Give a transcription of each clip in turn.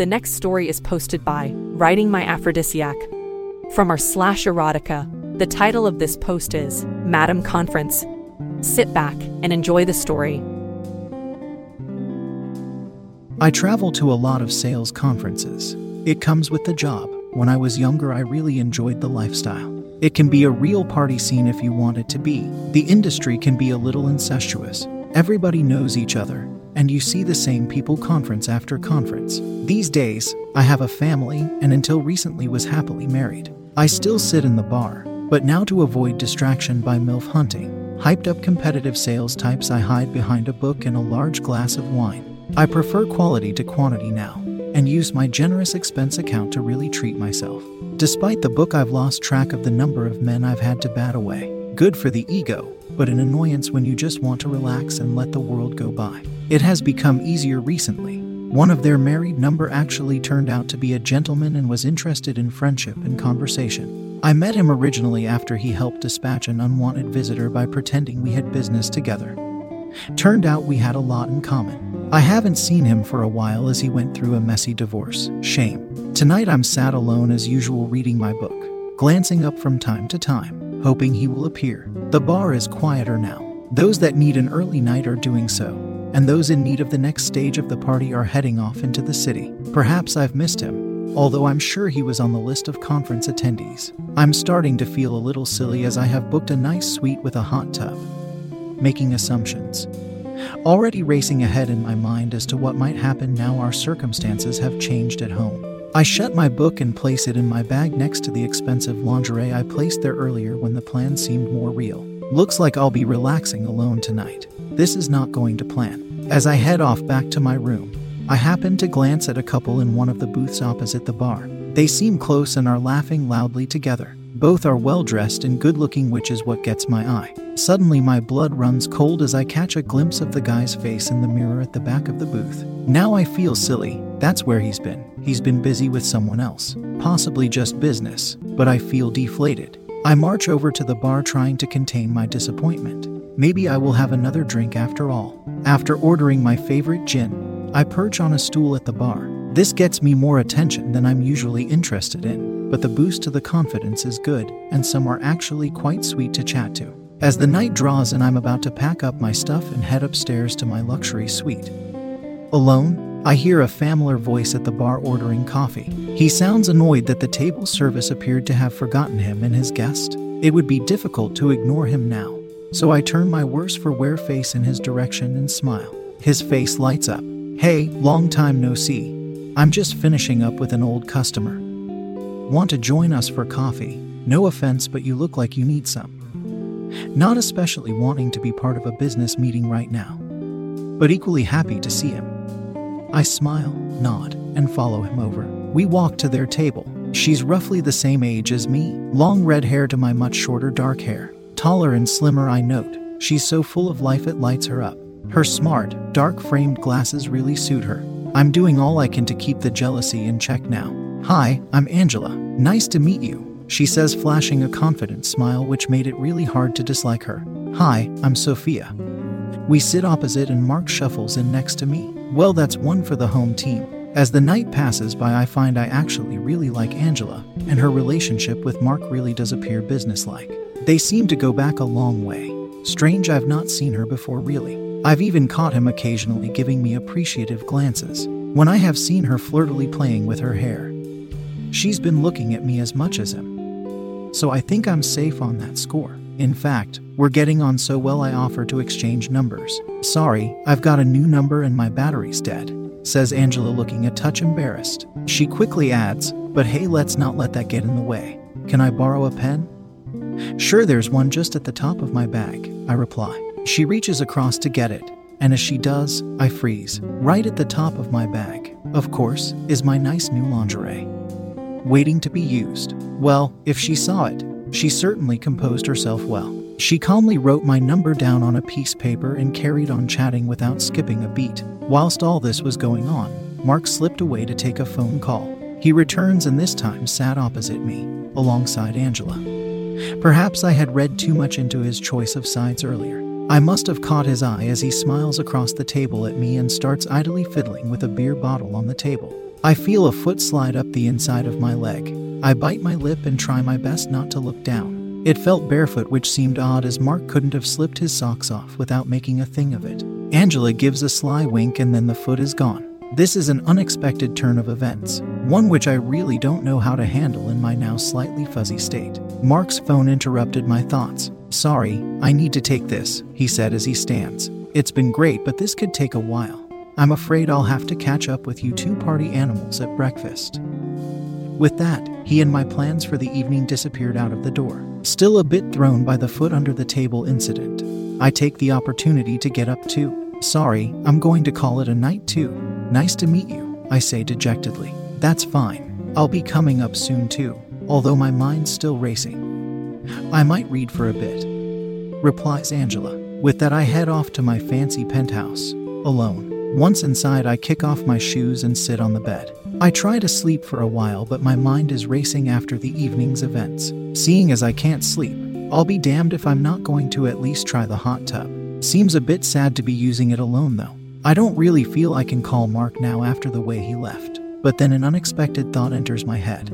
The next story is posted by Writing My Aphrodisiac. From our slash erotica, the title of this post is Madam Conference. Sit back and enjoy the story. I travel to a lot of sales conferences. It comes with the job. When I was younger, I really enjoyed the lifestyle. It can be a real party scene if you want it to be. The industry can be a little incestuous. Everybody knows each other, and you see the same people conference after conference. These days, I have a family and until recently was happily married. I still sit in the bar, but now to avoid distraction by MILF hunting, hyped up competitive sales types, I hide behind a book and a large glass of wine. I prefer quality to quantity now, and use my generous expense account to really treat myself. Despite the book, I've lost track of the number of men I've had to bat away. Good for the ego, but an annoyance when you just want to relax and let the world go by. It has become easier recently. One of their married number actually turned out to be a gentleman and was interested in friendship and conversation. I met him originally after he helped dispatch an unwanted visitor by pretending we had business together. Turned out we had a lot in common. I haven't seen him for a while as he went through a messy divorce. Shame. Tonight I'm sat alone as usual reading my book, glancing up from time to time, hoping he will appear. The bar is quieter now. Those that need an early night are doing so, and those in need of the next stage of the party are heading off into the city. Perhaps I've missed him, although I'm sure he was on the list of conference attendees. I'm starting to feel a little silly as I have booked a nice suite with a hot tub, making assumptions. Already racing ahead in my mind as to what might happen now our circumstances have changed at home. I shut my book and place it in my bag next to the expensive lingerie I placed there earlier when the plan seemed more real. Looks like I'll be relaxing alone tonight. This is not going to plan. As I head off back to my room, I happen to glance at a couple in one of the booths opposite the bar. They seem close and are laughing loudly together. Both are well dressed and good looking, which is what gets my eye. Suddenly, my blood runs cold as I catch a glimpse of the guy's face in the mirror at the back of the booth. Now I feel silly. That's where he's been. He's been busy with someone else, possibly just business, but I feel deflated. I march over to the bar trying to contain my disappointment. Maybe I will have another drink after all. After ordering my favorite gin, I perch on a stool at the bar. This gets me more attention than I'm usually interested in, but the boost to the confidence is good, and some are actually quite sweet to chat to. As the night draws and I'm about to pack up my stuff and head upstairs to my luxury suite. Alone, I hear a familiar voice at the bar ordering coffee. He sounds annoyed that the table service appeared to have forgotten him and his guest. It would be difficult to ignore him now, so I turn my worse for wear face in his direction and smile. His face lights up. Hey, long time no see. I'm just finishing up with an old customer. Want to join us for coffee? No offense, but you look like you need some. Not especially wanting to be part of a business meeting right now, but equally happy to see him. I smile, nod, and follow him over. We walk to their table. She's roughly the same age as me, long red hair to my much shorter dark hair. Taller and slimmer, I note. She's so full of life it lights her up. Her smart, dark framed glasses really suit her. I'm doing all I can to keep the jealousy in check now. Hi, I'm Angela. Nice to meet you, she says, flashing a confident smile which made it really hard to dislike her. Hi, I'm Sophia. We sit opposite and Mark shuffles in next to me. Well, that's one for the home team. As the night passes by, I find I actually really like Angela, and her relationship with Mark really does appear businesslike. They seem to go back a long way. Strange, I've not seen her before, really. I've even caught him occasionally giving me appreciative glances when I have seen her flirtily playing with her hair. She's been looking at me as much as him. so I think I'm safe on that score. In fact, we're getting on so well I offer to exchange numbers. Sorry, I've got a new number and my battery's dead, says Angela, looking a touch embarrassed. She quickly adds, But hey, let's not let that get in the way. Can I borrow a pen? Sure, there's one just at the top of my bag, I reply. She reaches across to get it, and as she does, I freeze. Right at the top of my bag, of course, is my nice new lingerie. Waiting to be used. Well, if she saw it, she certainly composed herself well. She calmly wrote my number down on a piece of paper and carried on chatting without skipping a beat. Whilst all this was going on, Mark slipped away to take a phone call. He returns and this time sat opposite me, alongside Angela. Perhaps I had read too much into his choice of sides earlier. I must have caught his eye as he smiles across the table at me and starts idly fiddling with a beer bottle on the table. I feel a foot slide up the inside of my leg. I bite my lip and try my best not to look down. It felt barefoot, which seemed odd as Mark couldn't have slipped his socks off without making a thing of it. Angela gives a sly wink and then the foot is gone. This is an unexpected turn of events, one which I really don't know how to handle in my now slightly fuzzy state. Mark's phone interrupted my thoughts. Sorry, I need to take this, he said as he stands. It's been great, but this could take a while. I'm afraid I'll have to catch up with you two party animals at breakfast. With that, he and my plans for the evening disappeared out of the door. Still a bit thrown by the foot under the table incident, I take the opportunity to get up too. Sorry, I'm going to call it a night too. Nice to meet you, I say dejectedly. That's fine. I'll be coming up soon too, although my mind's still racing. I might read for a bit, replies Angela. With that, I head off to my fancy penthouse, alone. Once inside, I kick off my shoes and sit on the bed. I try to sleep for a while, but my mind is racing after the evening's events. Seeing as I can't sleep, I'll be damned if I'm not going to at least try the hot tub. Seems a bit sad to be using it alone, though. I don't really feel I can call Mark now after the way he left. But then an unexpected thought enters my head.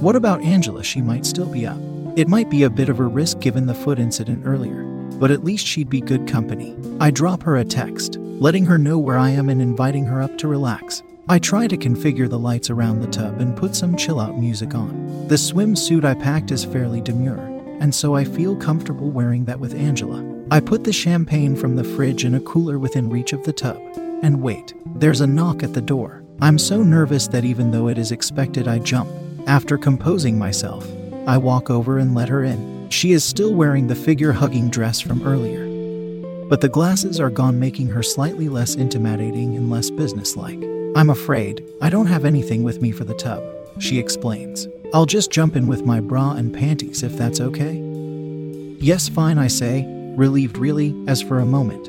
What about Angela? She might still be up. It might be a bit of a risk given the foot incident earlier, but at least she'd be good company. I drop her a text, letting her know where I am and inviting her up to relax. I try to configure the lights around the tub and put some chill out music on. The swimsuit I packed is fairly demure, and so I feel comfortable wearing that with Angela. I put the champagne from the fridge in a cooler within reach of the tub. And wait, there's a knock at the door. I'm so nervous that even though it is expected, I jump. After composing myself, I walk over and let her in. She is still wearing the figure hugging dress from earlier. But the glasses are gone, making her slightly less intimidating and less businesslike. I'm afraid I don't have anything with me for the tub, she explains. I'll just jump in with my bra and panties if that's okay. Yes, fine, I say, relieved really, as for a moment.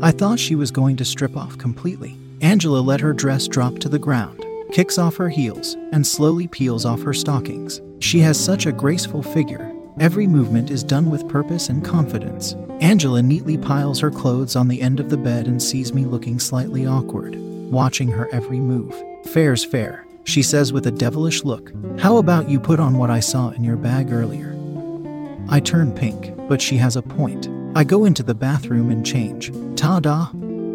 I thought she was going to strip off completely. Angela let her dress drop to the ground, kicks off her heels, and slowly peels off her stockings. She has such a graceful figure. Every movement is done with purpose and confidence. Angela neatly piles her clothes on the end of the bed and sees me looking slightly awkward, watching her every move. Fair's fair, she says with a devilish look. How about you put on what I saw in your bag earlier? I turn pink, but she has a point. I go into the bathroom and change. Ta da!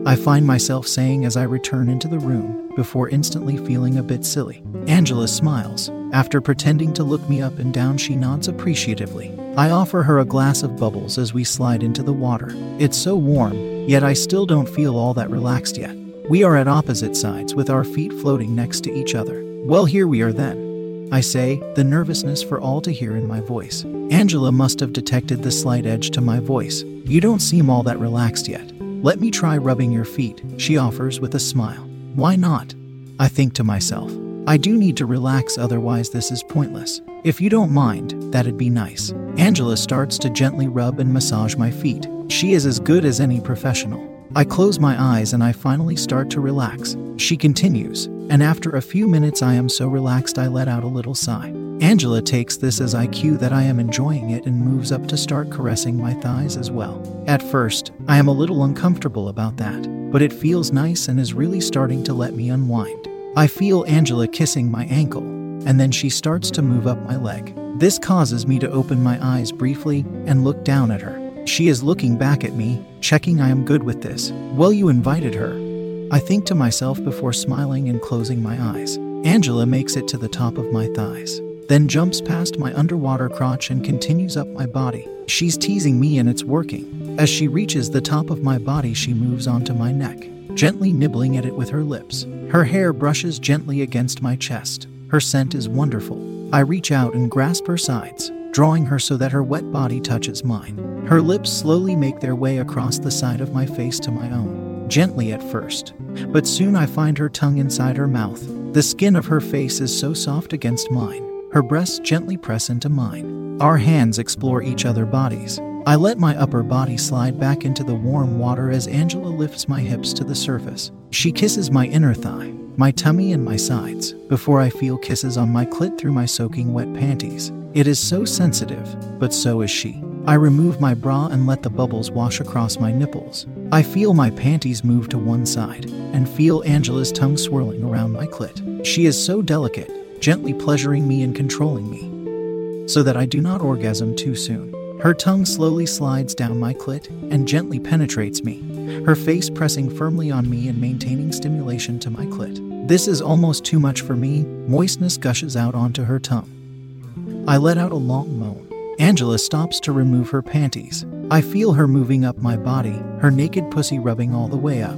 I find myself saying as I return into the room, before instantly feeling a bit silly. Angela smiles. After pretending to look me up and down, she nods appreciatively. I offer her a glass of bubbles as we slide into the water. It's so warm, yet I still don't feel all that relaxed yet. We are at opposite sides with our feet floating next to each other. Well, here we are then. I say, the nervousness for all to hear in my voice. Angela must have detected the slight edge to my voice. You don't seem all that relaxed yet. Let me try rubbing your feet, she offers with a smile. Why not? I think to myself. I do need to relax, otherwise, this is pointless. If you don't mind, that'd be nice. Angela starts to gently rub and massage my feet. She is as good as any professional. I close my eyes and I finally start to relax. She continues, and after a few minutes, I am so relaxed I let out a little sigh. Angela takes this as I cue that I am enjoying it and moves up to start caressing my thighs as well. At first, I am a little uncomfortable about that, but it feels nice and is really starting to let me unwind. I feel Angela kissing my ankle, and then she starts to move up my leg. This causes me to open my eyes briefly and look down at her. She is looking back at me, checking I am good with this. Well, you invited her. I think to myself before smiling and closing my eyes. Angela makes it to the top of my thighs. Then jumps past my underwater crotch and continues up my body. She's teasing me and it's working. As she reaches the top of my body, she moves onto my neck, gently nibbling at it with her lips. Her hair brushes gently against my chest. Her scent is wonderful. I reach out and grasp her sides, drawing her so that her wet body touches mine. Her lips slowly make their way across the side of my face to my own, gently at first, but soon I find her tongue inside her mouth. The skin of her face is so soft against mine. Her breasts gently press into mine. Our hands explore each other's bodies. I let my upper body slide back into the warm water as Angela lifts my hips to the surface. She kisses my inner thigh, my tummy, and my sides before I feel kisses on my clit through my soaking wet panties. It is so sensitive, but so is she. I remove my bra and let the bubbles wash across my nipples. I feel my panties move to one side and feel Angela's tongue swirling around my clit. She is so delicate, gently pleasuring me and controlling me, so that I do not orgasm too soon. Her tongue slowly slides down my clit and gently penetrates me, her face pressing firmly on me and maintaining stimulation to my clit. This is almost too much for me. Moistness gushes out onto her tongue. I let out a long moan. Angela stops to remove her panties. I feel her moving up my body, her naked pussy rubbing all the way up.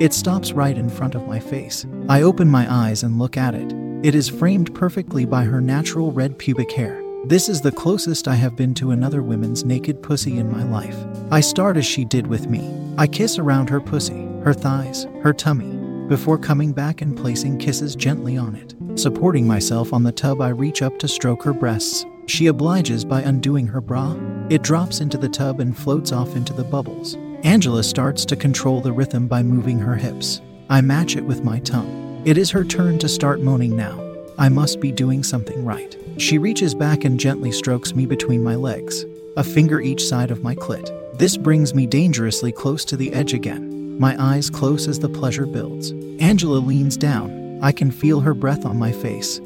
It stops right in front of my face. I open my eyes and look at it. It is framed perfectly by her natural red pubic hair. This is the closest I have been to another woman's naked pussy in my life. I start as she did with me. I kiss around her pussy, her thighs, her tummy, before coming back and placing kisses gently on it. Supporting myself on the tub, I reach up to stroke her breasts. She obliges by undoing her bra. It drops into the tub and floats off into the bubbles. Angela starts to control the rhythm by moving her hips. I match it with my tongue. It is her turn to start moaning now. I must be doing something right. She reaches back and gently strokes me between my legs, a finger each side of my clit. This brings me dangerously close to the edge again, my eyes close as the pleasure builds. Angela leans down, I can feel her breath on my face.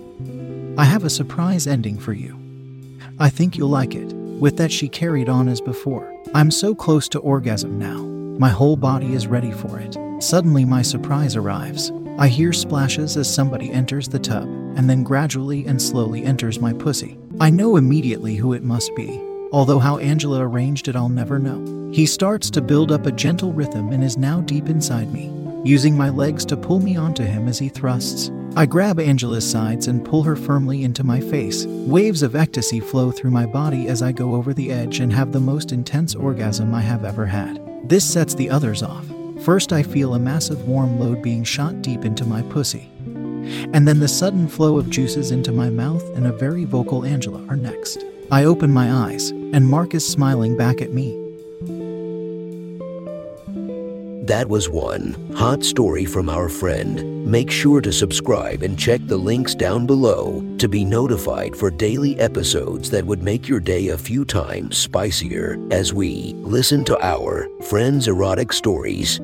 I have a surprise ending for you. I think you'll like it. With that, she carried on as before. I'm so close to orgasm now. My whole body is ready for it. Suddenly, my surprise arrives. I hear splashes as somebody enters the tub, and then gradually and slowly enters my pussy. I know immediately who it must be, although how Angela arranged it, I'll never know. He starts to build up a gentle rhythm and is now deep inside me using my legs to pull me onto him as he thrusts. I grab Angela's sides and pull her firmly into my face. Waves of ecstasy flow through my body as I go over the edge and have the most intense orgasm I have ever had. This sets the others off. First, I feel a massive warm load being shot deep into my pussy. And then the sudden flow of juices into my mouth and a very vocal Angela are next. I open my eyes, and Mark is smiling back at me. That was one hot story from our friend. Make sure to subscribe and check the links down below to be notified for daily episodes that would make your day a few times spicier as we listen to our friends' erotic stories